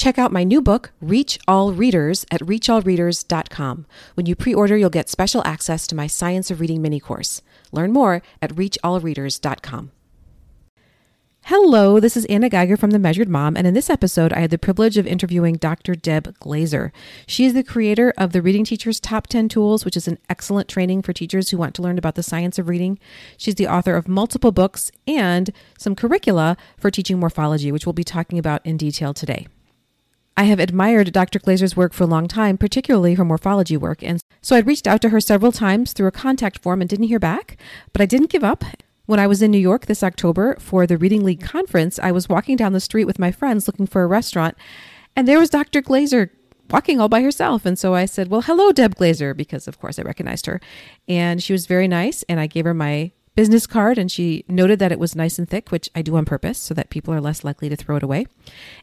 Check out my new book, Reach All Readers, at reachallreaders.com. When you pre order, you'll get special access to my Science of Reading mini course. Learn more at reachallreaders.com. Hello, this is Anna Geiger from The Measured Mom, and in this episode, I had the privilege of interviewing Dr. Deb Glaser. She is the creator of the Reading Teacher's Top 10 Tools, which is an excellent training for teachers who want to learn about the science of reading. She's the author of multiple books and some curricula for teaching morphology, which we'll be talking about in detail today. I have admired Dr. Glaser's work for a long time, particularly her morphology work, and so I'd reached out to her several times through a contact form and didn't hear back, but I didn't give up. When I was in New York this October for the Reading League conference, I was walking down the street with my friends looking for a restaurant, and there was Dr. Glaser walking all by herself. And so I said, Well, hello, Deb Glaser, because of course I recognized her. And she was very nice, and I gave her my business card and she noted that it was nice and thick, which I do on purpose so that people are less likely to throw it away,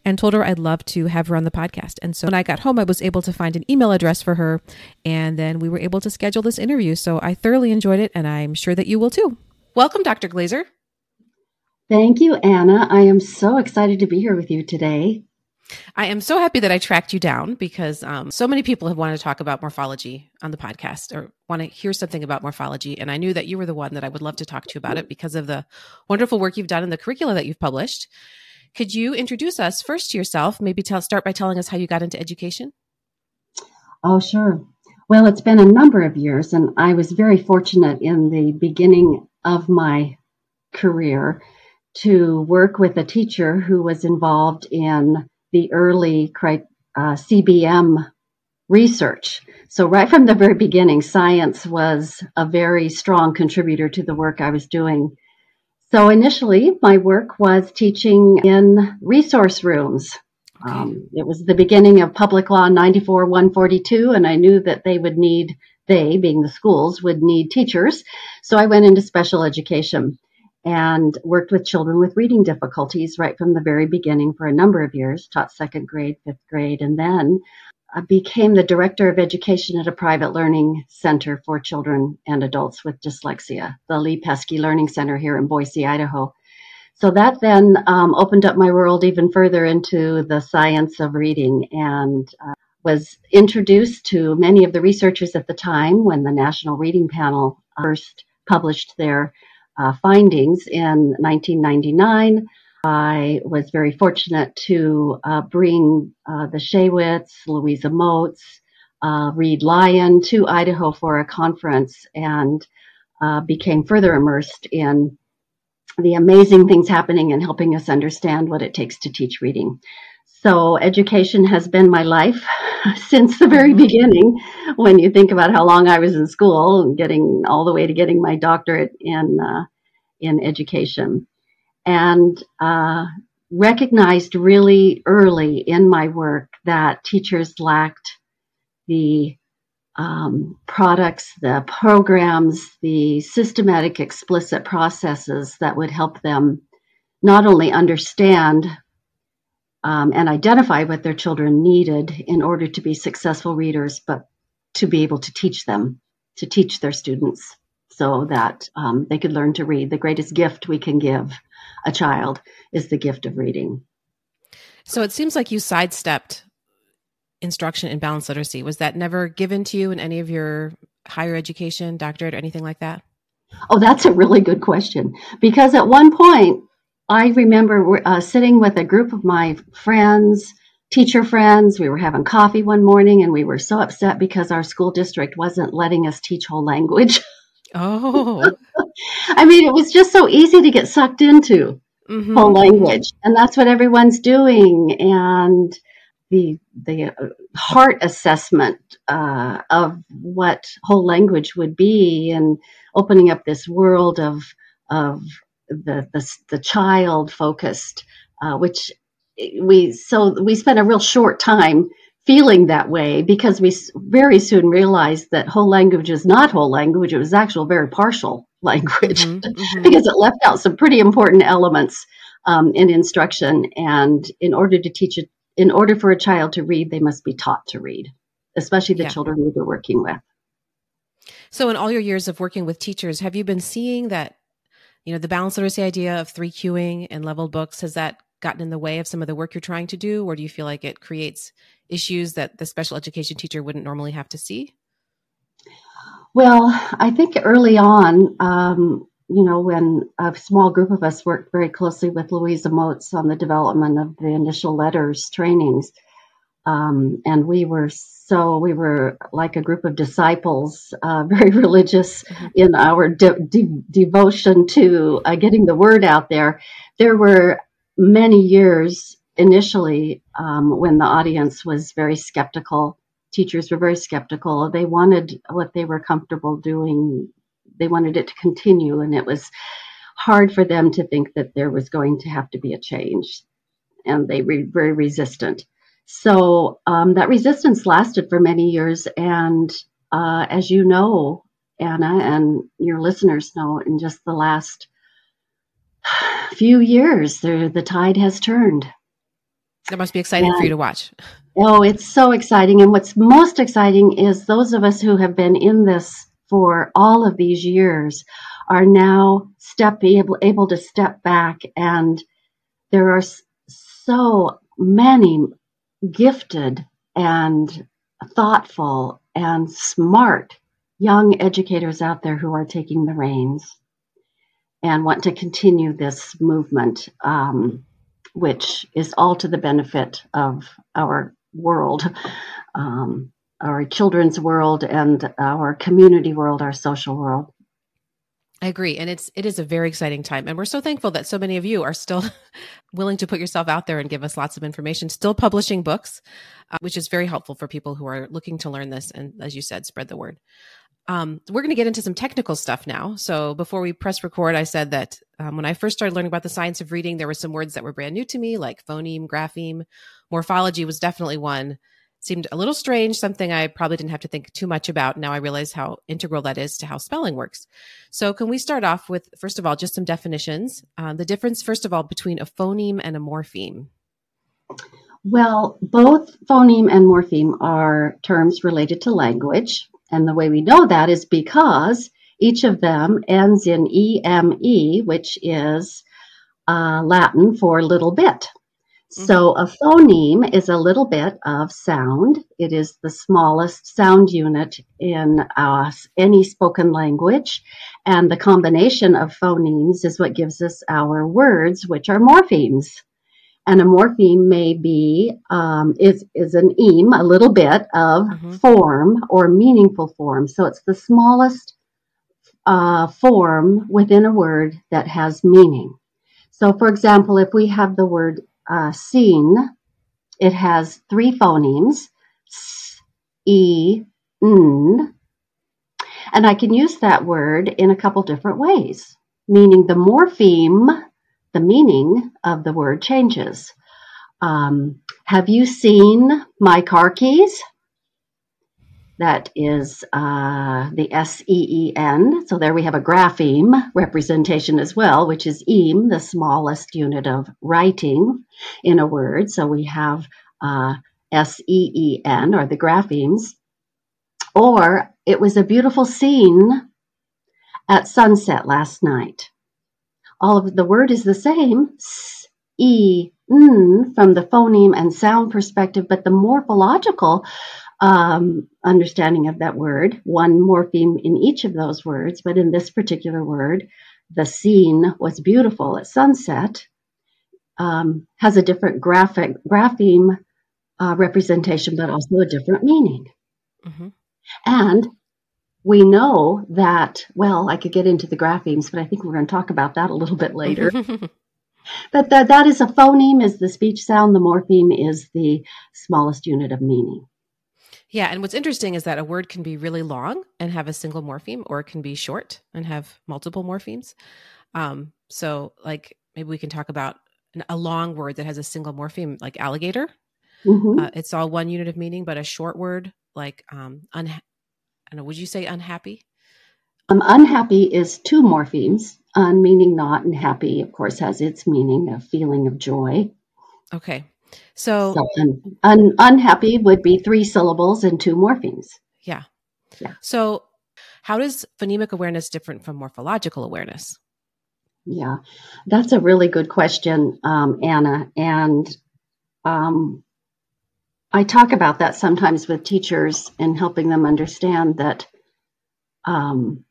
and told her I'd love to have her on the podcast. And so when I got home, I was able to find an email address for her, and then we were able to schedule this interview. So I thoroughly enjoyed it, and I'm sure that you will too. Welcome, Dr. Glaser. Thank you, Anna. I am so excited to be here with you today. I am so happy that I tracked you down because um, so many people have wanted to talk about morphology on the podcast or want to hear something about morphology. And I knew that you were the one that I would love to talk to about it because of the wonderful work you've done in the curricula that you've published. Could you introduce us first to yourself? Maybe tell, start by telling us how you got into education. Oh, sure. Well, it's been a number of years, and I was very fortunate in the beginning of my career to work with a teacher who was involved in the early uh, CBM research. So, right from the very beginning, science was a very strong contributor to the work I was doing. So, initially, my work was teaching in resource rooms. Okay. Um, it was the beginning of Public Law 94 142, and I knew that they would need they, being the schools, would need teachers. So I went into special education and worked with children with reading difficulties right from the very beginning for a number of years, taught second grade, fifth grade, and then I became the director of education at a private learning center for children and adults with dyslexia, the Lee Pesky Learning Center here in Boise, Idaho. So that then um, opened up my world even further into the science of reading and uh, was introduced to many of the researchers at the time when the National Reading Panel first published their uh, findings in 1999. I was very fortunate to uh, bring uh, the Shaywitz, Louisa Moats, uh, Reid Lyon to Idaho for a conference and uh, became further immersed in the amazing things happening and helping us understand what it takes to teach reading. So education has been my life since the very mm-hmm. beginning. When you think about how long I was in school and getting all the way to getting my doctorate in uh, in education, and uh, recognized really early in my work that teachers lacked the um, products, the programs, the systematic, explicit processes that would help them not only understand um, and identify what their children needed in order to be successful readers, but to be able to teach them, to teach their students so that um, they could learn to read. The greatest gift we can give a child is the gift of reading. So it seems like you sidestepped instruction in balanced literacy. Was that never given to you in any of your higher education, doctorate, or anything like that? Oh, that's a really good question. Because at one point, I remember uh, sitting with a group of my friends, teacher friends. We were having coffee one morning and we were so upset because our school district wasn't letting us teach whole language. Oh. I mean, it was just so easy to get sucked into mm-hmm. whole language. And that's what everyone's doing. And the the uh, heart assessment uh, of what whole language would be and opening up this world of of the the, the child focused, uh, which we so we spent a real short time feeling that way because we very soon realized that whole language is not whole language; it was actual very partial language mm-hmm, mm-hmm. because it left out some pretty important elements um, in instruction. And in order to teach it, in order for a child to read, they must be taught to read, especially the yeah. children we were working with. So, in all your years of working with teachers, have you been seeing that you know, the balanced literacy idea of three queuing and leveled books, has that gotten in the way of some of the work you're trying to do, or do you feel like it creates issues that the special education teacher wouldn't normally have to see? Well, I think early on, um, you know, when a small group of us worked very closely with Louisa Moats on the development of the initial LETRS trainings, um, and we were so we were like a group of disciples, uh, very religious mm-hmm. in our de- de- devotion to uh, getting the word out there. There were many years initially um, when the audience was very skeptical. Teachers were very skeptical. They wanted what they were comfortable doing. They wanted it to continue, and it was hard for them to think that there was going to have to be a change, and they were very resistant. So um, that resistance lasted for many years. And uh, as you know, Anna, and your listeners know, in just the last few years, the, the tide has turned. That must be exciting and, for you to watch. Oh, it's so exciting. And what's most exciting is those of us who have been in this for all of these years are now step able, able to step back and there are so many gifted and thoughtful and smart young educators out there who are taking the reins and want to continue this movement, um, which is all to the benefit of our world, um, our children's world, and our community world, our social world. I agree. And it's it is a very exciting time. And we're so thankful that so many of you are still willing to put yourself out there and give us lots of information, still publishing books, uh, which is very helpful for people who are looking to learn this and as you said, spread the word. Um, we're going to get into some technical stuff now. So before we press record, I said that um, when I first started learning about the science of reading, there were some words that were brand new to me, like phoneme, grapheme, morphology was definitely one seemed a little strange, something I probably didn't have to think too much about. Now I realize how integral that is to how spelling works. So, can we start off with, first of all, just some definitions? Uh, the difference, first of all, between a phoneme and a morpheme? Well, both phoneme and morpheme are terms related to language. And the way we know that is because each of them ends in EME, which is uh, Latin for little bit. So mm-hmm. a phoneme is a little bit of sound. It is the smallest sound unit in uh, any spoken language. And the combination of phonemes is what gives us our words, which are morphemes. And a morpheme may be, um, is, is an eme, a little bit of mm-hmm. form or meaningful form. So it's the smallest uh, form within a word that has meaning. So, for example, if we have the word uh, seen, it has three phonemes, s, e, n, and I can use that word in a couple different ways, meaning the morpheme, the meaning of the word changes. Um, have you seen my car keys? That is uh, the S E E N. So there we have a grapheme representation as well, which is EME, the smallest unit of writing in a word. So we have uh, S E E N, or the graphemes. Or it was a beautiful scene at sunset last night. All of the word is the same, S E N, from the phoneme and sound perspective, but the morphological um, understanding of that word, one morpheme in each of those words, but in this particular word, the scene was beautiful at sunset, um, has a different graphic grapheme uh, representation, but also a different meaning. Mm-hmm. And we know that, well, I could get into the graphemes, but I think we're going to talk about that a little bit later. but that, that is a phoneme is the speech sound. The morpheme is the smallest unit of meaning. Yeah. And what's interesting is that a word can be really long and have a single morpheme, or it can be short and have multiple morphemes. Um, so, like, maybe we can talk about an, a long word that has a single morpheme, like alligator. Mm-hmm. Uh, it's all one unit of meaning, but a short word like um, unha- I don't know. Would you say unhappy? Um, unhappy is two morphemes. Un meaning not, and happy, of course, has its meaning, a feeling of joy. Okay. So, so un, un, unhappy would be three syllables and two morphemes. Yeah. Yeah. So, how does phonemic awareness different from morphological awareness? Yeah, that's a really good question, um, Anna. And um, I talk about that sometimes with teachers and helping them understand that um,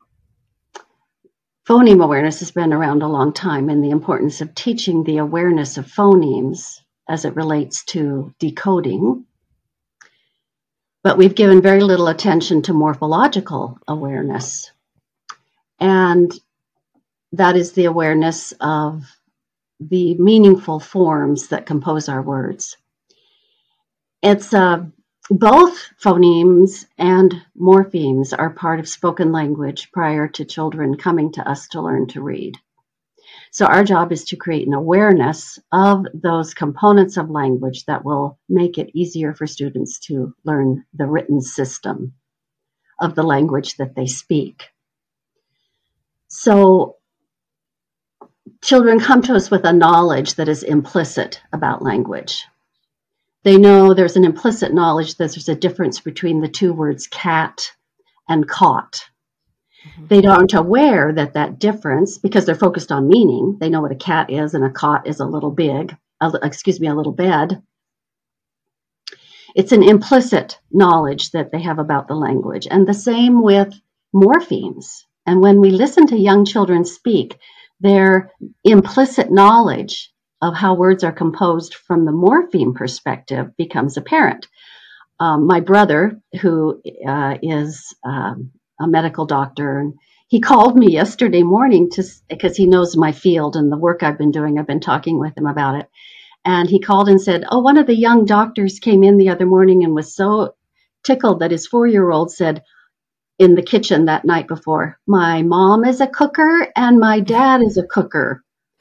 phoneme awareness has been around a long time and the importance of teaching the awareness of phonemes as it relates to decoding. But we've given very little attention to morphological awareness. And that is the awareness of the meaningful forms that compose our words. It's uh, both phonemes and morphemes are part of spoken language prior to children coming to us to learn to read. So, our job is to create an awareness of those components of language that will make it easier for students to learn the written system of the language that they speak. So, children come to us with a knowledge that is implicit about language. They know there's an implicit knowledge that there's a difference between the two words cat and caught. Mm-hmm. They aren't aware that that difference, because they're focused on meaning, they know what a cat is and a cot is a little big, excuse me, a little bed. It's an implicit knowledge that they have about the language. And the same with morphemes. And when we listen to young children speak, their implicit knowledge of how words are composed from the morpheme perspective becomes apparent. Um, my brother, who uh, is um, a medical doctor, And he called me yesterday morning to because he knows my field and the work I've been doing. I've been talking with him about it, and he called and said, "Oh, one of the young doctors came in the other morning and was so tickled that his four-year-old said." In the kitchen that night before, my mom is a cooker and my dad is a cooker.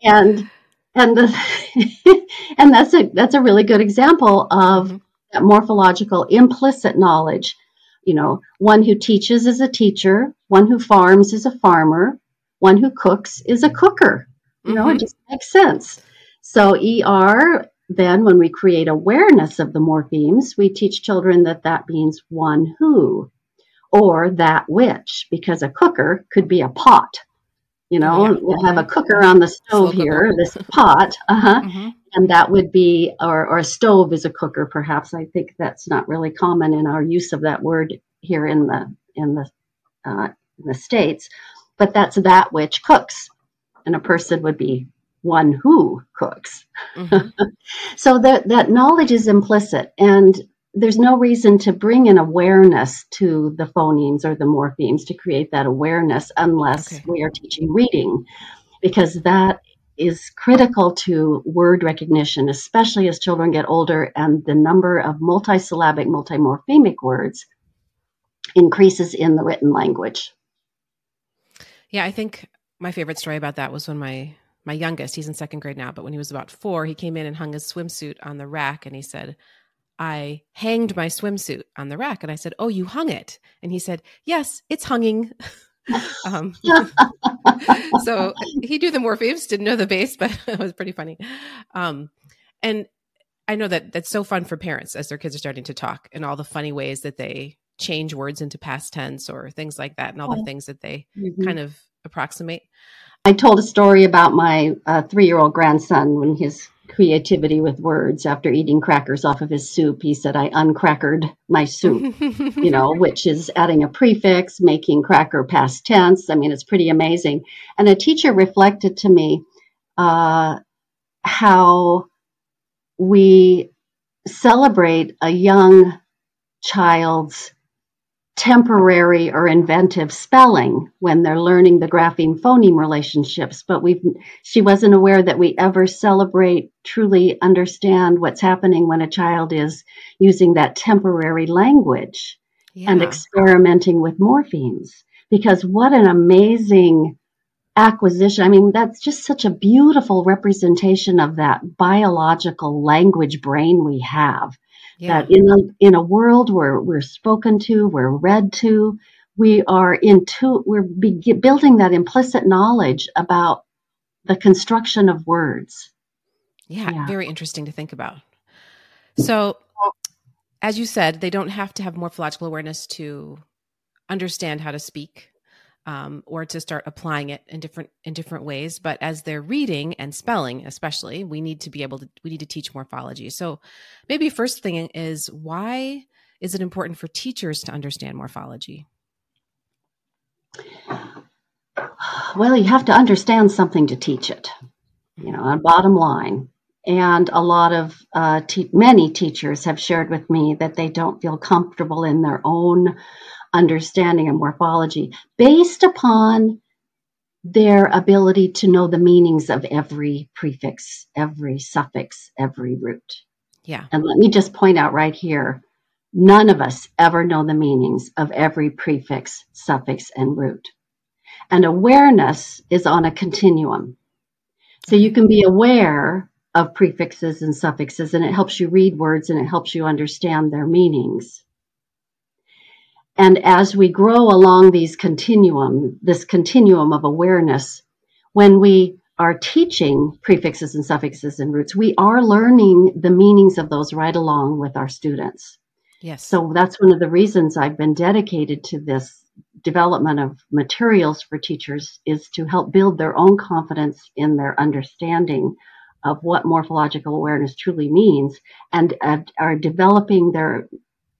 and and the, and that's a that's a really good example of mm-hmm. that morphological implicit knowledge you know one who teaches is a teacher one who farms is a farmer one who cooks is a cooker you know mm-hmm. it just makes sense so er then when we create awareness of the morphemes we teach children that that means one who or that which because a cooker could be a pot you know, yeah. we have a cooker on the stove here, this pot, uh-huh. Mm-hmm. And that would be, or, or a stove is a cooker, perhaps. I think that's not really common in our use of that word here in the in the uh, in the states, but that's that which cooks, and a person would be one who cooks. Mm-hmm. so that that knowledge is implicit, and there's no reason to bring an awareness to the phonemes or the morphemes to create that awareness unless okay. we are teaching reading, because that is critical to word recognition, especially as children get older and the number of multisyllabic, multimorphemic words increases in the written language. Yeah, I think my favorite story about that was when my my youngest, he's in second grade now, but when he was about four, he came in and hung his swimsuit on the rack and he said, I hanged my swimsuit on the rack. And I said, Oh, you hung it. And he said, Yes, it's hunging. um, so he knew the morphemes, didn't know the base, but it was pretty funny. Um, and I know that that's so fun for parents as their kids are starting to talk and all the funny ways that they change words into past tense or things like that and all the things that they mm-hmm. kind of approximate. I told a story about my uh, three year old grandson when his creativity with words. After eating crackers off of his soup, he said, I uncrackered my soup, you know, which is adding a prefix, making cracker past tense. I mean, it's pretty amazing. And a teacher reflected to me uh, how we celebrate a young child's temporary or inventive spelling when they're learning the grapheme phoneme relationships but we she wasn't aware that we ever celebrate truly understand what's happening when a child is using that temporary language yeah. and experimenting with morphemes because what an amazing acquisition i mean that's just such a beautiful representation of that biological language brain we have yeah. That in a in a world where we're spoken to, we're read to, we are into we're be, building that implicit knowledge about the construction of words. Yeah, yeah, very interesting to think about. So, as you said, they don't have to have morphological awareness to understand how to speak. Um, or to start applying it in different in different ways. But as they're reading and spelling, especially, we need to be able to we need to teach morphology. So maybe first thing is why is it important for teachers to understand morphology? Well, you have to understand something to teach it. You know, on bottom line. And a lot of uh, te- many teachers have shared with me that they don't feel comfortable in their own understanding of morphology based upon their ability to know the meanings of every prefix, every suffix, every root. Yeah. And let me just point out right here none of us ever know the meanings of every prefix, suffix, and root. And awareness is on a continuum. So you can be aware of prefixes and suffixes, and it helps you read words and it helps you understand their meanings. And as we grow along these continuum, this continuum of awareness, when we are teaching prefixes and suffixes and roots, we are learning the meanings of those right along with our students. Yes. So that's one of the reasons I've been dedicated to this development of materials for teachers is to help build their own confidence in their understanding of what morphological awareness truly means and uh, are developing their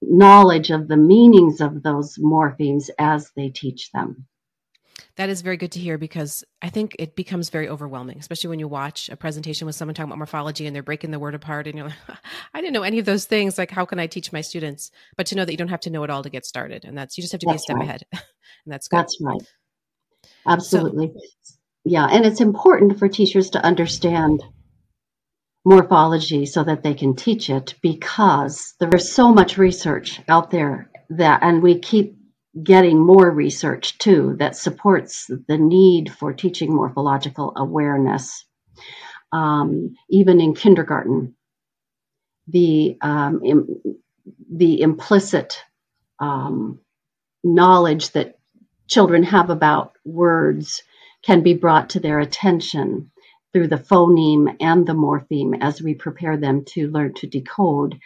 knowledge of the meanings of those morphemes as they teach them. That is very good to hear because I think it becomes very overwhelming, especially when you watch a presentation with someone talking about morphology and they're breaking the word apart and you're like, I didn't know any of those things. Like, how can I teach my students? But to know that you don't have to know it all to get started. And that's, you just have to that's be a step right. ahead. and that's good. That's right. Absolutely. So, yeah. And it's important for teachers to understand morphology so that they can teach it because there's so much research out there that, and we keep getting more research too that supports the need for teaching morphological awareness. Um, even in kindergarten, the um, Im- the implicit um, knowledge that children have about words can be brought to their attention through the phoneme and the morpheme as we prepare them to learn to decode.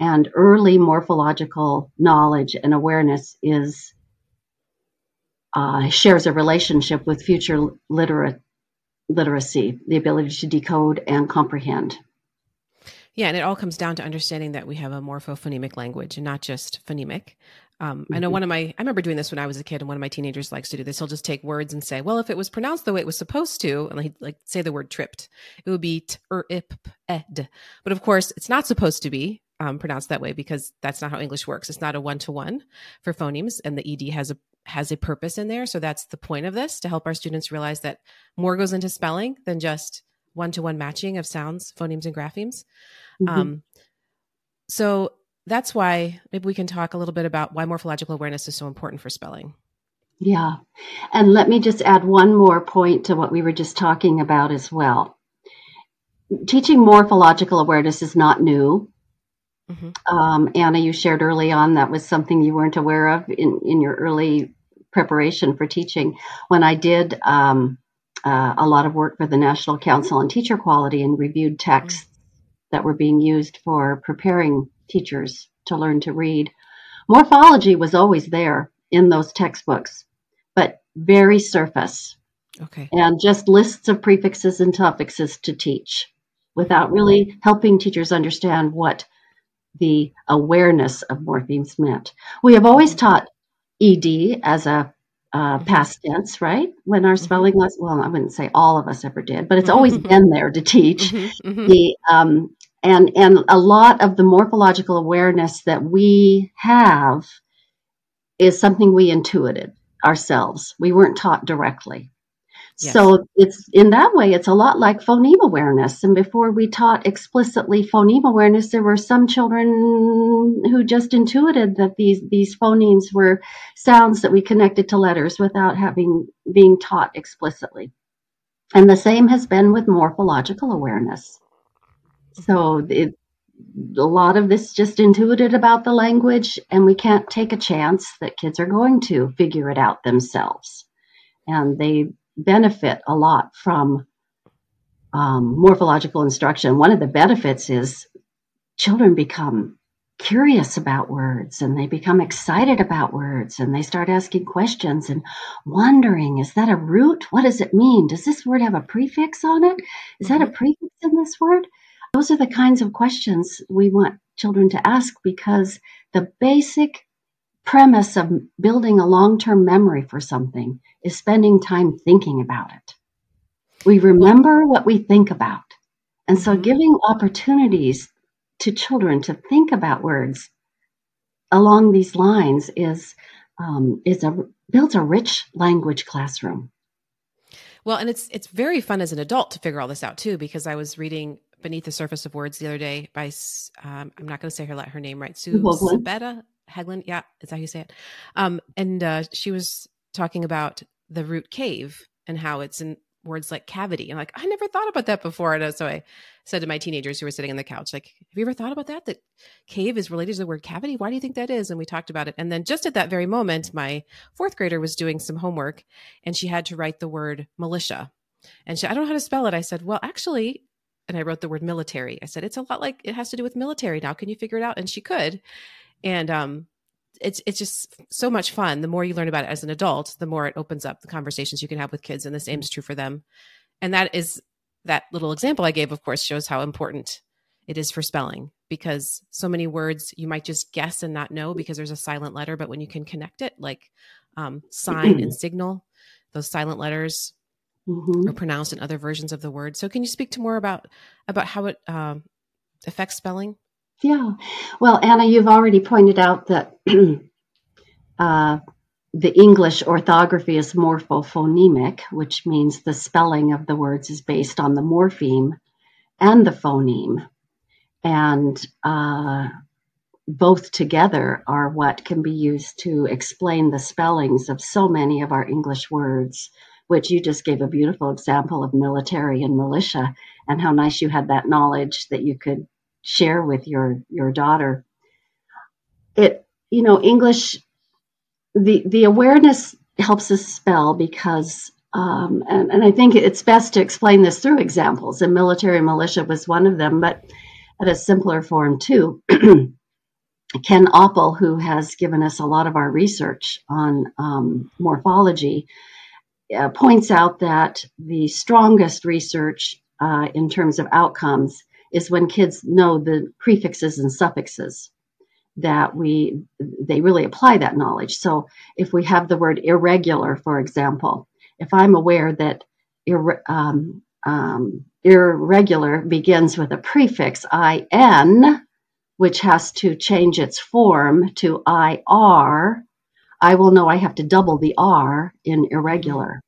And early morphological knowledge and awareness is uh, shares a relationship with future literate literacy, the ability to decode and comprehend. Yeah, and it all comes down to understanding that we have a morphophonemic language and not just phonemic. Um, mm-hmm. I know mm-hmm. one of my, I remember doing this when I was a kid, and one of my teenagers likes to do this. He'll just take words and say, well, if it was pronounced the way it was supposed to, and he'd like say the word tripped, it would be t er ip ed. But of course, it's not supposed to be um, pronounced that way because that's not how English works. It's not a one to one for phonemes, and the ed has a has a purpose in there. So that's the point of this to help our students realize that more goes into spelling than just one to one matching of sounds, phonemes, and graphemes. Mm-hmm. Um, so that's why maybe we can talk a little bit about why morphological awareness is so important for spelling. Yeah. And let me just add one more point to what we were just talking about as well. Teaching morphological awareness is not new. Mm-hmm. Um, Anna, you shared early on that was something you weren't aware of in, in your early preparation for teaching. When I did um, uh, a lot of work for the National Council on Teacher Quality and reviewed texts mm-hmm. that were being used for preparing teachers to learn to read, morphology was always there in those textbooks, but very surface. Okay. And just lists of prefixes and suffixes to teach without really helping teachers understand what the awareness of morphemes meant. We have always mm-hmm. taught ED as a uh, mm-hmm. past tense, right? When our mm-hmm. spelling lesson, well, I wouldn't say all of us ever did, but it's always been there to teach the um, and and a lot of the morphological awareness that we have is something we intuited ourselves. We weren't taught directly. Yes. So it's in that way, it's a lot like phoneme awareness. And before we taught explicitly phoneme awareness, there were some children who just intuited that these these phonemes were sounds that we connected to letters without having being taught explicitly. And the same has been with morphological awareness. So it, a lot of this just intuited about the language, and we can't take a chance that kids are going to figure it out themselves. And they benefit a lot from um, morphological instruction. One of the benefits is children become curious about words and they become excited about words and they start asking questions and wondering is that a root what does it mean does this word have a prefix on it is that a mm-hmm. prefix in this word those are the kinds of questions we want children to ask because the basic premise of building a long-term memory for something is spending time thinking about it we remember what we think about and so mm-hmm. giving opportunities to children to think about words along these lines is um, is a builds a rich language classroom. Well, and it's it's very fun as an adult to figure all this out too, because I was reading Beneath the Surface of Words the other day by um, I'm not going to say her let her name right, Sue Sabetta Haglund. Yeah, is how you say it? Um, and uh, she was talking about the root cave and how it's in words like cavity. And like, I never thought about that before. And so I said to my teenagers who were sitting on the couch, like, have you ever thought about that? That cave is related to the word cavity? Why do you think that is? And we talked about it. And then just at that very moment, my fourth grader was doing some homework and she had to write the word militia. And she, I don't know how to spell it. I said, well, actually, and I wrote the word military. I said, it's a lot like it has to do with military now. Can you figure it out? And she could. And um, it's it's just so much fun. The more you learn about it as an adult, the more it opens up the conversations you can have with kids, and the same is true for them. And that is that little example I gave, of course, shows how important it is for spelling because so many words you might just guess and not know because there's a silent letter, but when you can connect it, like um, sign and signal, those silent letters mm-hmm. are pronounced in other versions of the word. So, can you speak to more about about how it um, affects spelling? Yeah. Well, Anna, you've already pointed out that uh, the English orthography is morphophonemic, which means the spelling of the words is based on the morpheme and the phoneme. And uh, both together are what can be used to explain the spellings of so many of our English words, which you just gave a beautiful example of military and militia, and how nice you had that knowledge that you could share with your your daughter. It you know english the the awareness helps us spell because um, and, and i think it's best to explain this through examples. And military militia was one of them but at a simpler form too. Kenn Apel who has given us a lot of our research on um, morphology uh, points out that the strongest research uh, in terms of outcomes is when kids know the prefixes and suffixes that we they really apply that knowledge. So if we have the word irregular for example if i'm aware that ir, um, um, irregular begins with a prefix in which has to change its form to ir i will know i have to double the r in irregular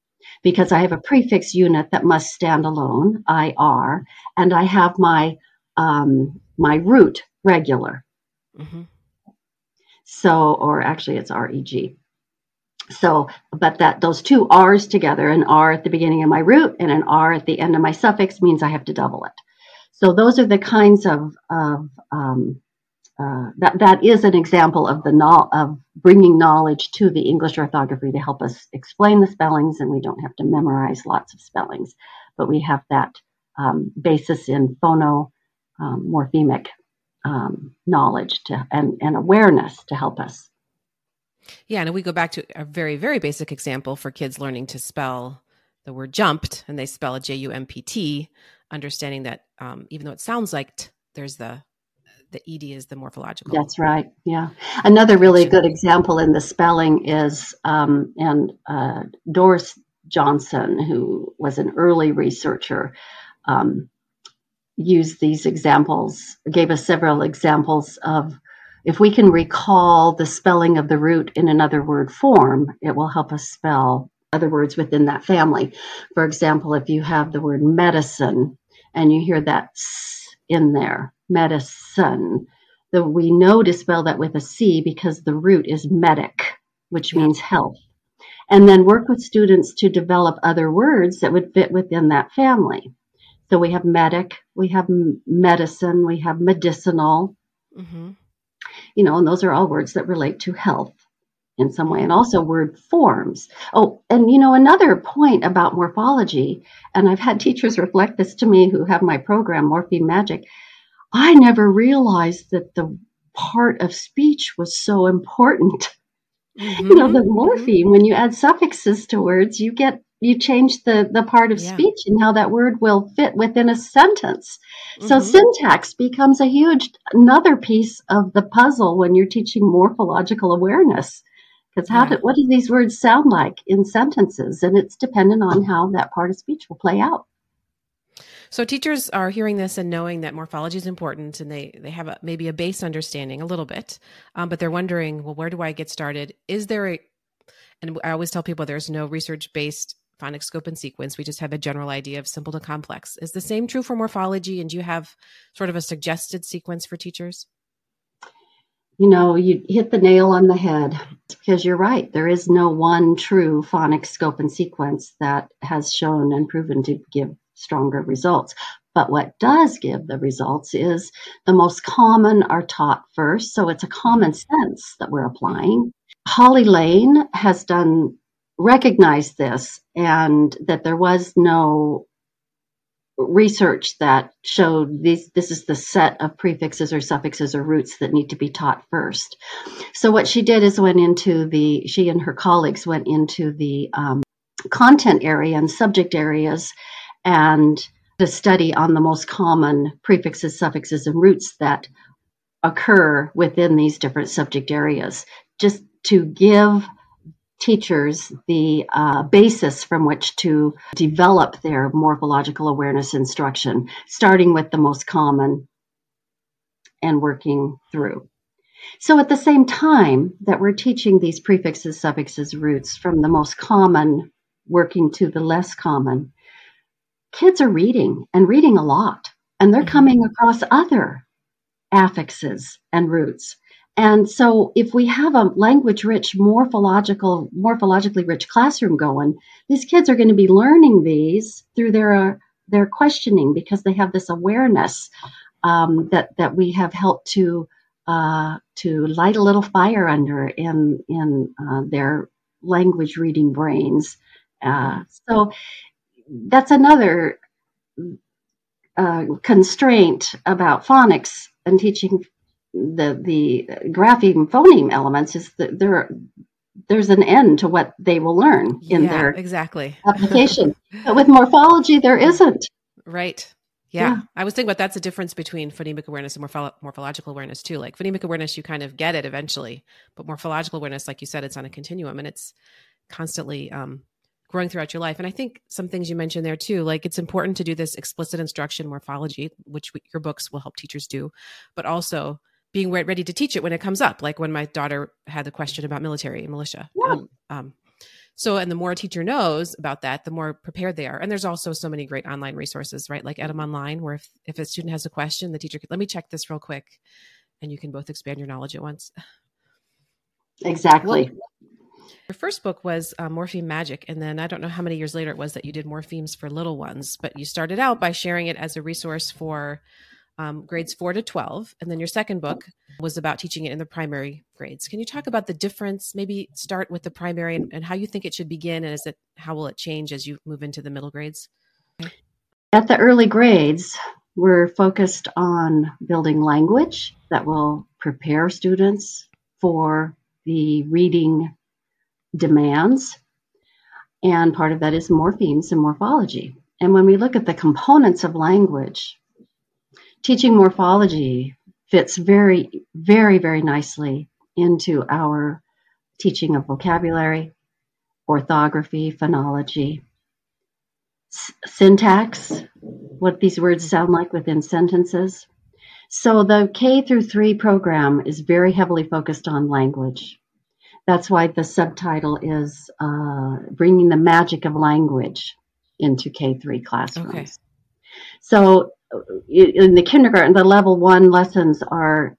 because I have a prefix unit that must stand alone, IR, and I have my um, my root regular. Mm-hmm. So, or actually, it's REG. So, but that those two R's together, an R at the beginning of my root and an R at the end of my suffix, means I have to double it. So, those are the kinds of, of um, uh, that that is an example of the no- of bringing knowledge to the English orthography to help us explain the spellings, and we don't have to memorize lots of spellings, but we have that um, basis in phono um, um, knowledge to, and, and awareness to help us. Yeah, and we go back to a very very basic example for kids learning to spell the word jumped, and they spell it J U M P T, understanding that um, even though it sounds like t, there's the the ed is the morphological. That's right. Yeah. Another really good example in the spelling is um, and uh, Doris Johnson, who was an early researcher, um, used these examples, gave us several examples of if we can recall the spelling of the root in another word form, it will help us spell other words within that family. For example, if you have the word medicine and you hear that s in there, medicine. The, we know to spell that with a C because the root is medic, which means health. And then work with students to develop other words that would fit within that family. So we have medic, we have medicine, we have medicinal. Mm-hmm. You know, and those are all words that relate to health in some way, and also word forms. Oh, and you know, another point about morphology, and I've had teachers reflect this to me who have my program, Morpheme Magic. I never realized that the part of speech was so important. Mm-hmm. You know, the mm-hmm. morpheme, when you add suffixes to words, you get you change the the part of yeah. speech and how that word will fit within a sentence. Mm-hmm. So syntax becomes a huge another piece of the puzzle when you're teaching morphological awareness. Because how yeah. do, what do these words sound like in sentences? And it's dependent on how that part of speech will play out. So teachers are hearing this and knowing that morphology is important, and they they have a, maybe a base understanding a little bit, um, but they're wondering, well, where do I get started? Is there a and I always tell people there's no research based phonics scope and sequence. We just have a general idea of simple to complex. Is the same true for morphology? And do you have sort of a suggested sequence for teachers? You know, you hit the nail on the head because you're right. There is no one true phonics scope and sequence that has shown and proven to give stronger results. But what does give the results is the most common are taught first. So it's a common sense that we're applying. Holly Lane has done recognized this and that there was no research that showed this this is the set of prefixes or suffixes or roots that need to be taught first so what she did is went into the she and her colleagues went into the um, content area and subject areas and the study on the most common prefixes suffixes and roots that occur within these different subject areas just to give teachers the uh, basis from which to develop their morphological awareness instruction, starting with the most common and working through. So, at the same time that we're teaching these prefixes, suffixes, roots from the most common working to the less common, kids are reading and reading a lot, and they're mm-hmm. coming across other affixes and roots and so if we have a language rich, morphological, morphologically rich classroom going, these kids are going to be learning these through their, uh, their questioning because they have this awareness um, that, that we have helped to, uh, to light a little fire under in, in uh, their language reading brains. Uh, so that's another uh, constraint about phonics and teaching the the grapheme phoneme elements is that there there's an end to what they will learn in yeah, their exactly application. but with morphology, there isn't. Right. Yeah. yeah. I was thinking about that's the difference between phonemic awareness and morpho- morphological awareness too. Like phonemic awareness, you kind of get it eventually, but morphological awareness, like you said, it's on a continuum and it's constantly um, growing throughout your life. And I think some things you mentioned there too, like it's important to do this explicit instruction morphology, which we, your books will help teachers do, but also being ready to teach it when it comes up, like when my daughter had the question about military and militia. Yeah. Um, um, so, and the more a teacher knows about that, the more prepared they are. And there's also so many great online resources, right? Like Etymonline, where if, if a student has a question, the teacher could, let me check this real quick. And you can both expand your knowledge at once. Exactly. Well, your first book was uh, Morpheme Magic. And then I don't know how many years later it was that you did Morphemes for Little Ones, but you started out by sharing it as a resource for um, grades four to 12. And then your second book was about teaching it in the primary grades. Can you talk about the difference? Maybe start with the primary and, and how you think it should begin, and is it how will it change as you move into the middle grades? At the early grades, we're focused on building language that will prepare students for the reading demands. And part of that is morphemes and morphology. And when we look at the components of language, teaching morphology fits very, very, very nicely into our teaching of vocabulary, orthography, phonology, s- syntax, what these words sound like within sentences. So the K through 3 program is very heavily focused on language. That's why the subtitle is uh, Bringing the Magic of Language into K 3 classrooms. Okay. So in the kindergarten, the level one lessons are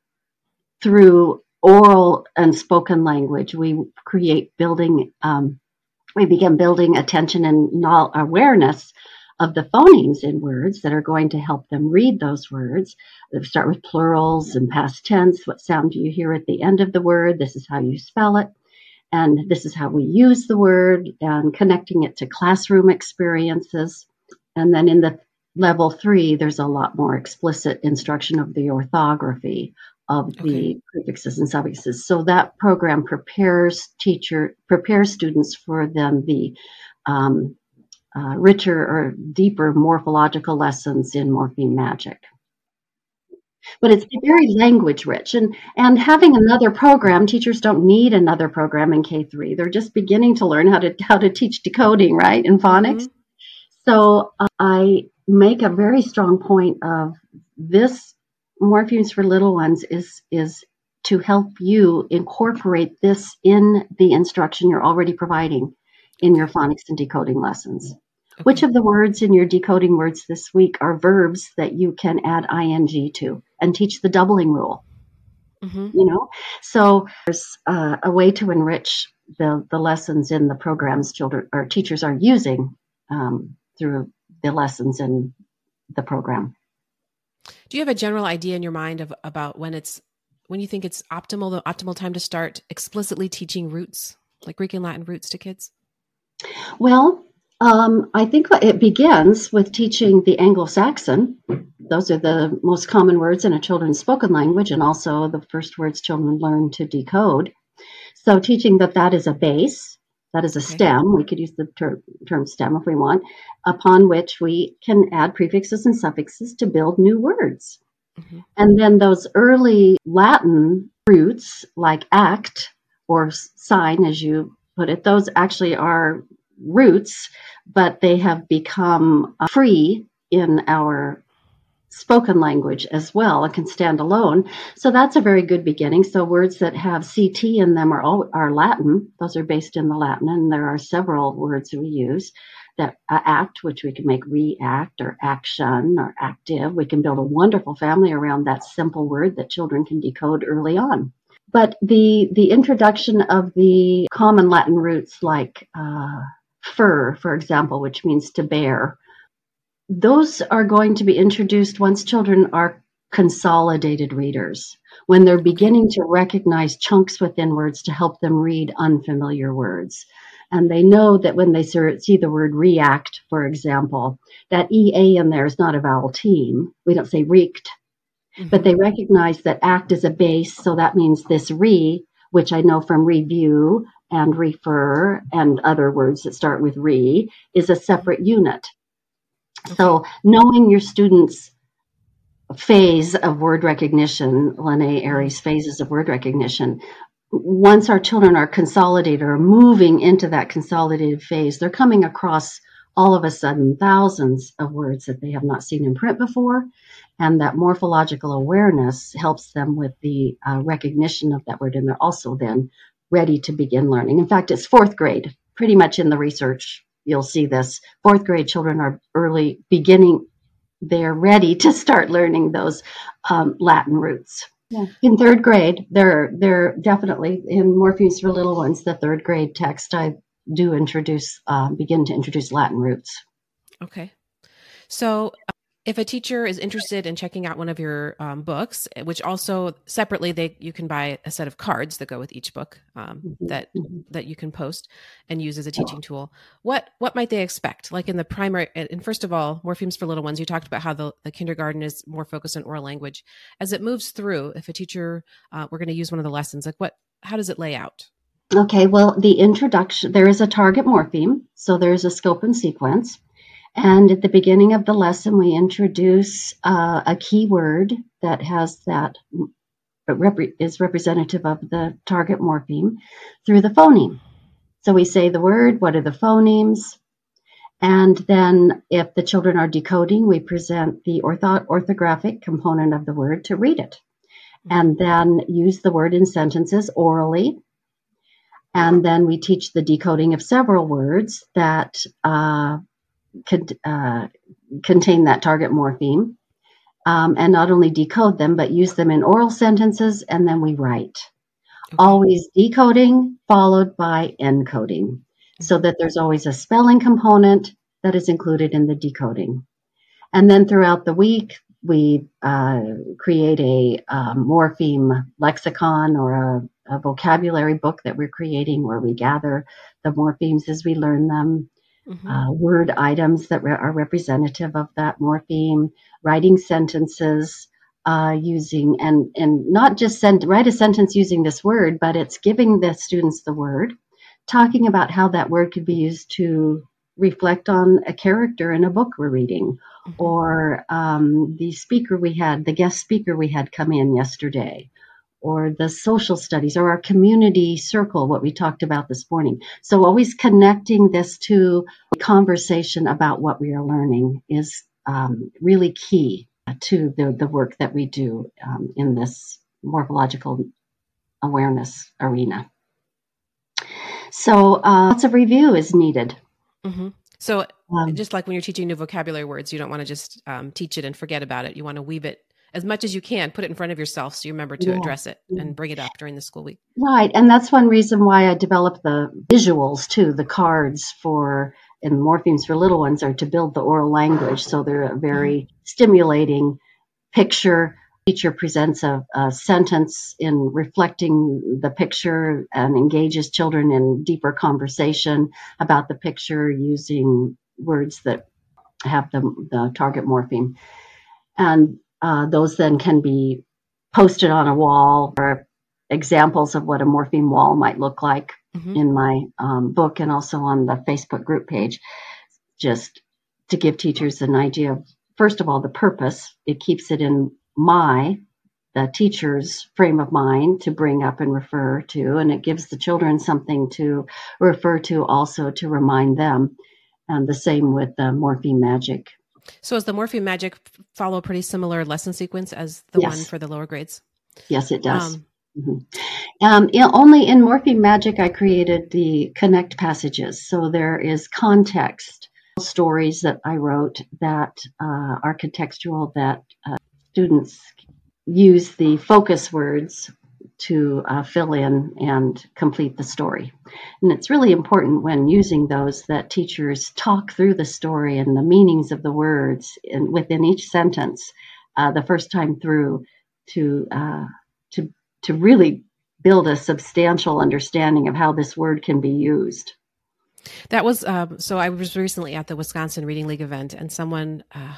through oral and spoken language. We create building, um, we begin building attention and awareness of the phonemes in words that are going to help them read those words. They start with plurals and past tense. What sound do you hear at the end of the word? This is how you spell it. And this is how we use the word and connecting it to classroom experiences. And then in the level three, there's a lot more explicit instruction of the orthography of the okay. prefixes and suffixes. So that program prepares teacher prepares students for then the um, uh, richer or deeper morphological lessons in morpheme magic. But it's very language rich, and and having another program, teachers don't need another program in K three. They're just beginning to learn how to how to teach decoding, right, in phonics. Mm-hmm. So uh, I make a very strong point of this Morphemes for Little Ones is is to help you incorporate this in the instruction you're already providing in your phonics and decoding lessons. Which of the words in your decoding words this week are verbs that you can add ing to and teach the doubling rule? Mm-hmm. You know, so there's uh, a way to enrich the the lessons in the programs children or teachers are using um, through the lessons in the program. Do you have a general idea in your mind of about when it's when you think it's optimal the optimal time to start explicitly teaching roots like Greek and Latin roots to kids? Well, um, I think it begins with teaching the Anglo-Saxon. Those are the most common words in a children's spoken language, and also the first words children learn to decode. So, teaching that that is a base, that is a okay. stem. We could use the ter- term stem if we want, upon which we can add prefixes and suffixes to build new words. Mm-hmm. And then those early Latin roots, like act or sign, as you put it, those actually are roots, but they have become uh, free in our spoken language as well and can stand alone. So that's a very good beginning. So words that have CT in them are all are Latin. Those are based in the Latin, and there are several words we use that uh, act, which we can make react or action or active. We can build a wonderful family around that simple word that children can decode early on. But the the introduction of the common Latin roots like uh, fer, for example, which means to bear, those are going to be introduced once children are consolidated readers, when they're beginning to recognize chunks within words to help them read unfamiliar words. And they know that when they see the word react, for example, that EA in there is not a vowel team. We don't say reeked, mm-hmm. but they recognize that act is a base. So that means this re, which I know from review and refer and other words that start with re, is a separate unit. So knowing your students' phase of word recognition, Linnea Ehri's phases of word recognition, once our children are consolidated or moving into that consolidated phase, they're coming across all of a sudden thousands of words that they have not seen in print before. And that morphological awareness helps them with the uh, recognition of that word. And they're also then ready to begin learning. In fact, it's fourth grade, pretty much in the research you'll see this. Fourth grade children are early beginning, they're ready to start learning those um, Latin roots. Yeah. In third grade, they're they're definitely in Morphemes for Little Ones, the third grade text. I do introduce, uh, begin to introduce Latin roots. Okay, so if a teacher is interested in checking out one of your um, books, which also separately they you can buy a set of cards that go with each book um, mm-hmm. that mm-hmm. that you can post and use as a teaching tool. What what might they expect? Like in the primary, and first of all, Morphemes for Little Ones. You talked about how the, the kindergarten is more focused on oral language. As it moves through, if a teacher, uh, we're going to use one of the lessons. Like what? How does it lay out? Okay, well, the introduction, there is a target morpheme, so there's a scope and sequence. And at the beginning of the lesson, we introduce uh, a keyword that has that is representative of the target morpheme through the phoneme. So we say the word, what are the phonemes? And then if the children are decoding, we present the ortho- orthographic component of the word to read it. And then use the word in sentences orally. And then we teach the decoding of several words that uh, could uh, contain that target morpheme. Um, and not only decode them, but use them in oral sentences, and then we write. Okay. Always decoding followed by encoding, so that there's always a spelling component that is included in the decoding. And then throughout the week, we uh, create a, a, um, morpheme lexicon or a, a, vocabulary book that we're creating where we gather the morphemes as we learn them mm-hmm. uh, word items that re- are representative of that morpheme, writing sentences, uh, using and and not just send write a sentence using this word, but it's giving the students the word, talking about how that word could be used to reflect on a character in a book we're reading, mm-hmm. or um, the speaker we had, the guest speaker we had come in yesterday, or the social studies, or our community circle, what we talked about this morning. So always connecting this to a conversation about what we are learning is um, really key to the, the work that we do um, in this morphological awareness arena. So uh, lots of review is needed. Mm-hmm. So, um, just like when you're teaching new vocabulary words, you don't want to just um, teach it and forget about it. You want to weave it as much as you can, put it in front of yourself so you remember to yeah, address it and bring it up during the school week. Right. And that's one reason why I developed the visuals too, the cards for and morphemes for little ones are to build the oral language. So they're a very mm-hmm. stimulating picture teacher presents a, a, sentence in reflecting the picture and engages children in deeper conversation about the picture using words that have the, the target morpheme. And uh, those then can be posted on a wall or examples of what a morpheme wall might look like mm-hmm. in my um, book and also on the Facebook group page, just to give teachers an idea of, first of all, the purpose. It keeps it in my the teacher's frame of mind to bring up and refer to, and it gives the children something to refer to also to remind them. And the same with the morpheme magic. So, does the morpheme magic follow a pretty similar lesson sequence as the yes. one for the lower grades? Yes, it does. Um, mm-hmm. um, only in morpheme magic, I created the connect passages. So there is context stories that I wrote that uh, are contextual that uh, students use the focus words to uh, fill in and complete the story. And it's really important when using those that teachers talk through the story and the meanings of the words in, within each sentence uh, the first time through to uh, to to really build a substantial understanding of how this word can be used. That was um, so. I was recently at the Wisconsin Reading League event, and someone uh,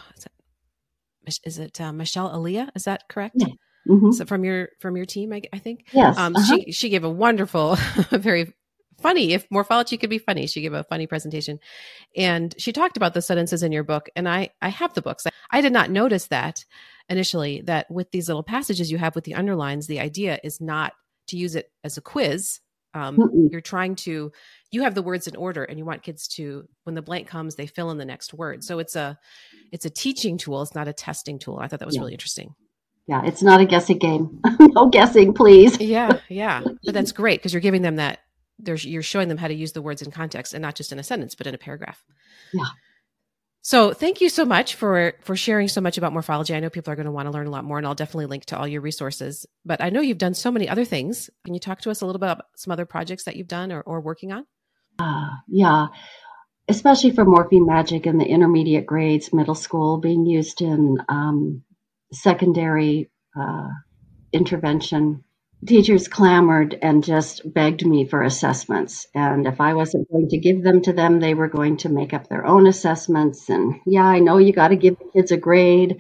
is it uh, Michelle Aaliyah? Is that correct? Yeah. Mm-hmm. So from your from your team, I, I think. Yes. Um, uh-huh. She she gave a wonderful, very funny. If morphology could be funny, she gave a funny presentation, and she talked about the sentences in your book. And I I have the books. I, did not notice that initially. That with these little passages you have with the underlines, the idea is not to use it as a quiz. Um, you're trying to you have the words in order and you want kids to when the blank comes they fill in the next word so it's a it's a teaching tool it's not a testing tool i thought that was yeah. really interesting yeah it's not a guessing game no guessing please yeah yeah but that's great because you're giving them that there's you're showing them how to use the words in context and not just in a sentence but in a paragraph yeah so thank you so much for for sharing so much about morphology. I know people are going to want to learn a lot more, and I'll definitely link to all your resources. But I know you've done so many other things. Can you talk to us a little bit about some other projects that you've done or, or working on? Uh, yeah, especially for morpheme magic in the intermediate grades, middle school, being used in um, secondary uh, intervention. Teachers clamored and just begged me for assessments. And if I wasn't going to give them to them, they were going to make up their own assessments. And yeah, I know you got to give the kids a grade,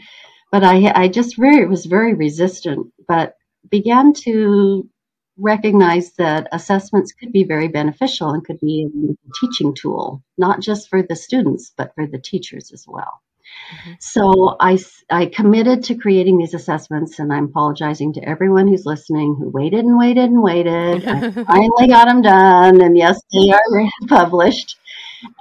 but I, I just very was very resistant. But began to recognize that assessments could be very beneficial and could be a teaching tool, not just for the students, but for the teachers as well. Mm-hmm. So I, I committed to creating these assessments, and I'm apologizing to everyone who's listening who waited and waited and waited. I finally got them done, and yes, they are published.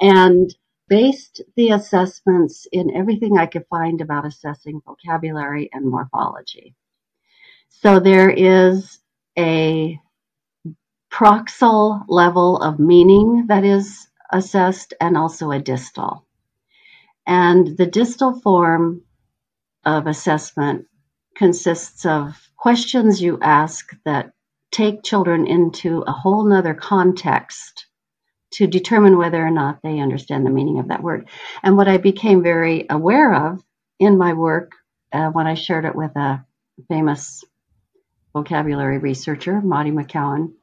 And based the assessments in everything I could find about assessing vocabulary and morphology. So there is a proximal level of meaning that is assessed and also a distal. And the distal form of assessment consists of questions you ask that take children into a whole nother context to determine whether or not they understand the meaning of that word. And what I became very aware of in my work uh, when I shared it with a famous vocabulary researcher, Maudie McKeown,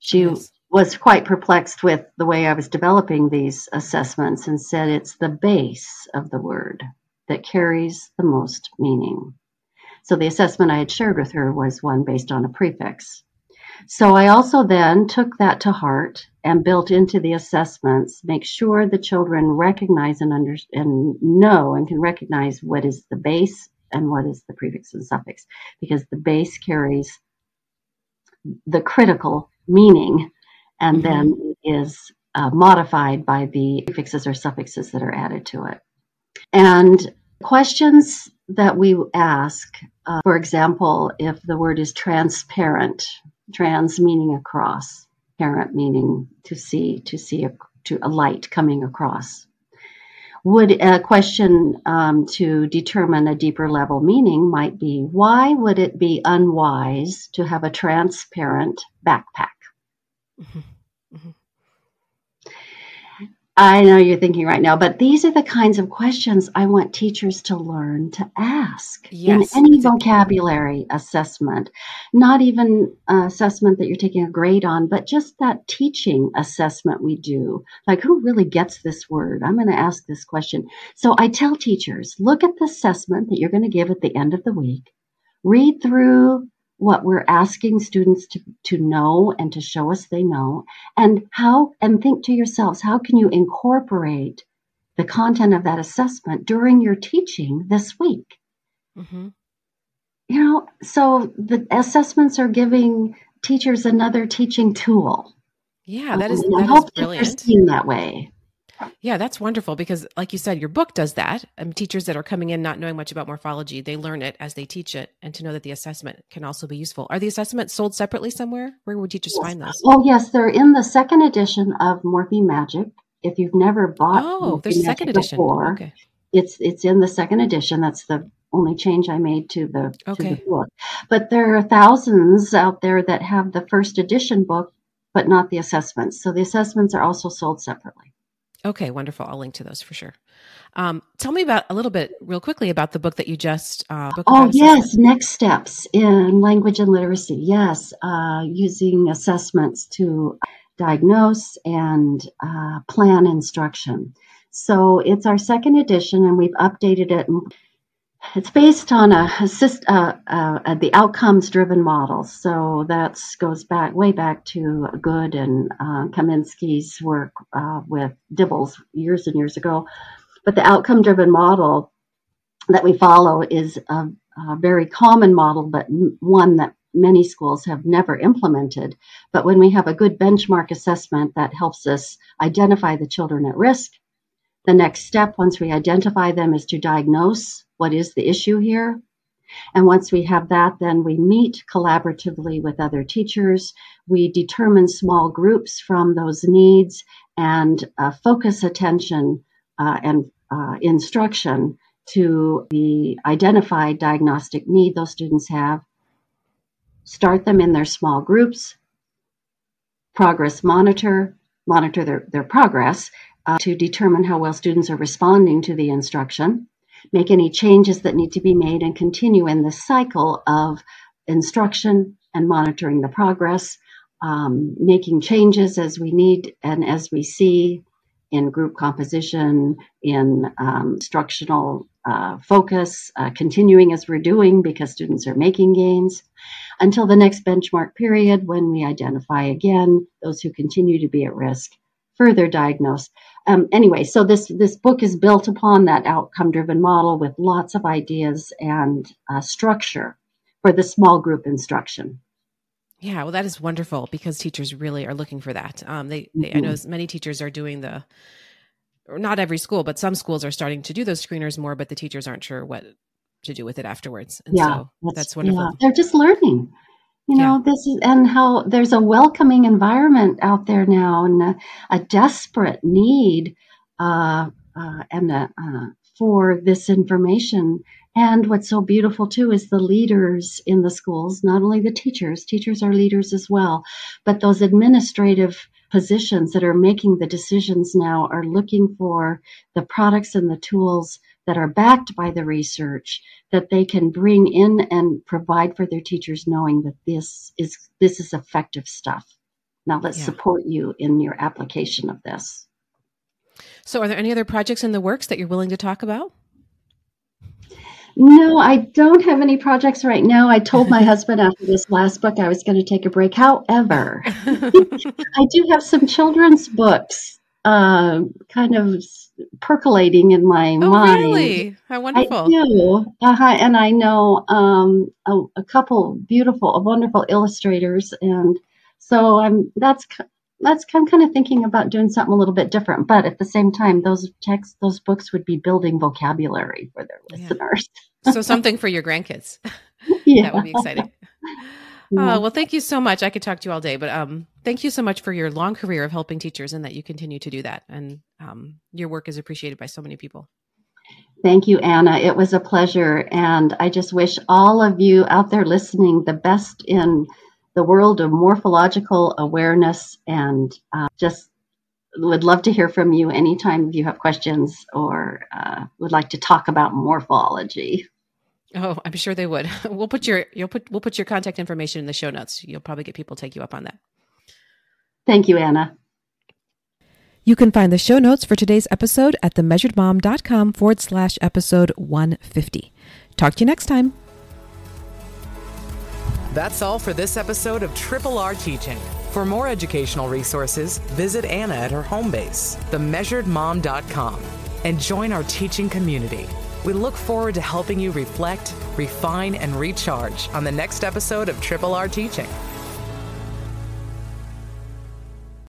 She yes. Was quite perplexed with the way I was developing these assessments and said it's the base of the word that carries the most meaning. So the assessment I had shared with her was one based on a prefix. So I also then took that to heart and built into the assessments, make sure the children recognize and under, and know and can recognize what is the base and what is the prefix and suffix, because the base carries the critical meaning and mm-hmm. then is uh, modified by the prefixes or suffixes that are added to it. And questions that we ask, uh, for example, if the word is transparent, trans meaning across, parent meaning to see, to see a, to a light coming across. Would a question um, to determine a deeper level meaning might be why would it be unwise to have a transparent backpack? Mm-hmm. Mm-hmm. I know you're thinking right now, but these are the kinds of questions I want teachers to learn to ask yes, in any vocabulary assessment. Not even assessment that you're taking a grade on, but just that teaching assessment we do. Like, who really gets this word? I'm going to ask this question. So I tell teachers look at the assessment that you're going to give at the end of the week, read through what we're asking students to, to know and to show us they know. And how and think to yourselves how can you incorporate the content of that assessment during your teaching this week? Mm-hmm. you know so the assessments are giving teachers another teaching tool. Yeah that is, um, that is brilliant. that way yeah, that's wonderful because, like you said, your book does that. Um, teachers that are coming in not knowing much about morphology, they learn it as they teach it, and to know that the assessment can also be useful. Are the assessments sold separately somewhere? Where would teachers yes. find those? Oh, yes, they're in the second edition of Morpheme Magic. If you've never bought, oh, there's second edition. Before, okay. it's it's in the second edition. That's the only change I made to the okay. to the book. But there are thousands out there that have the first edition book, but not the assessments. So the assessments are also sold separately. Okay, wonderful. I'll link to those for sure. Um, tell me about a little bit, real quickly, about the book that you just. Uh, oh yes, next steps in language and literacy. Yes, uh, using assessments to diagnose and uh, plan instruction. So it's our second edition, and we've updated it. And it's based on a, assist, uh, uh, the outcomes driven model. So that goes back way back to Good and uh, Kaminski's work uh, with DIBELS years and years ago. But the outcome driven model that we follow is a, a very common model, but one that many schools have never implemented. But when we have a good benchmark assessment that helps us identify the children at risk, the next step, once we identify them, is to diagnose what is the issue here. And once we have that, then we meet collaboratively with other teachers. We determine small groups from those needs and uh, focus attention uh, and uh, instruction to the identified diagnostic need those students have. Start them in their small groups, progress monitor, monitor their, their progress, uh, to determine how well students are responding to the instruction, make any changes that need to be made, and continue in the cycle of instruction and monitoring the progress, um, making changes as we need and as we see in group composition, in um, instructional uh, focus, uh, continuing as we're doing because students are making gains. Until the next benchmark period when we identify again those who continue to be at risk, further diagnose, um, anyway, so this this book is built upon that outcome driven model with lots of ideas and uh, structure for the small group instruction. Yeah, well, that is wonderful because teachers really are looking for that. Um, they, they mm-hmm. I know many teachers are doing the, not every school, but some schools are starting to do those screeners more, but the teachers aren't sure what to do with it afterwards. And yeah, so that's, that's wonderful. Yeah, they're just learning you know yeah. this is and how there's a welcoming environment out there now and a, a desperate need uh, uh, and a, uh, for this information and what's so beautiful too is the leaders in the schools not only the teachers teachers are leaders as well but those administrative positions that are making the decisions now are looking for the products and the tools that are backed by the research that they can bring in and provide for their teachers knowing that this is this is effective stuff now let's yeah. support you in your application of this so are there any other projects in the works that you're willing to talk about No, I don't have any projects right now. I told my husband after this last book I was going to take a break. However, I do have some children's books uh, kind of percolating in my mind. oh, mind. Really? How wonderful! I do, uh-huh. and I know um, a, a, couple beautiful, wonderful illustrators, and so I'm that's that's I'm kind of thinking about doing something a little bit different. But at the same time, those texts, those books would be building vocabulary for their listeners. Yeah. so something for your grandkids. yeah, that would be exciting. Oh, well, thank you so much. I could talk to you all day, but um, thank you so much for your long career of helping teachers and that you continue to do that. And um, your work is appreciated by so many people. Thank you, Anna. It was a pleasure. And I just wish all of you out there listening the best in the world of morphological awareness and uh, just would love to hear from you anytime you have questions or uh, would like to talk about morphology. Oh, I'm sure they would. We'll put your you'll put we'll put your contact information in the show notes. You'll probably get people take you up on that. Thank you, Anna. You can find the show notes for today's episode at themeasuredmom.com forward slash episode 150. Talk to you next time. That's all for this episode of Triple R Teaching. For more educational resources, visit Anna at her home base, themeasuredmom.com, and join our teaching community. We look forward to helping you reflect, refine, and recharge on the next episode of Triple R Teaching.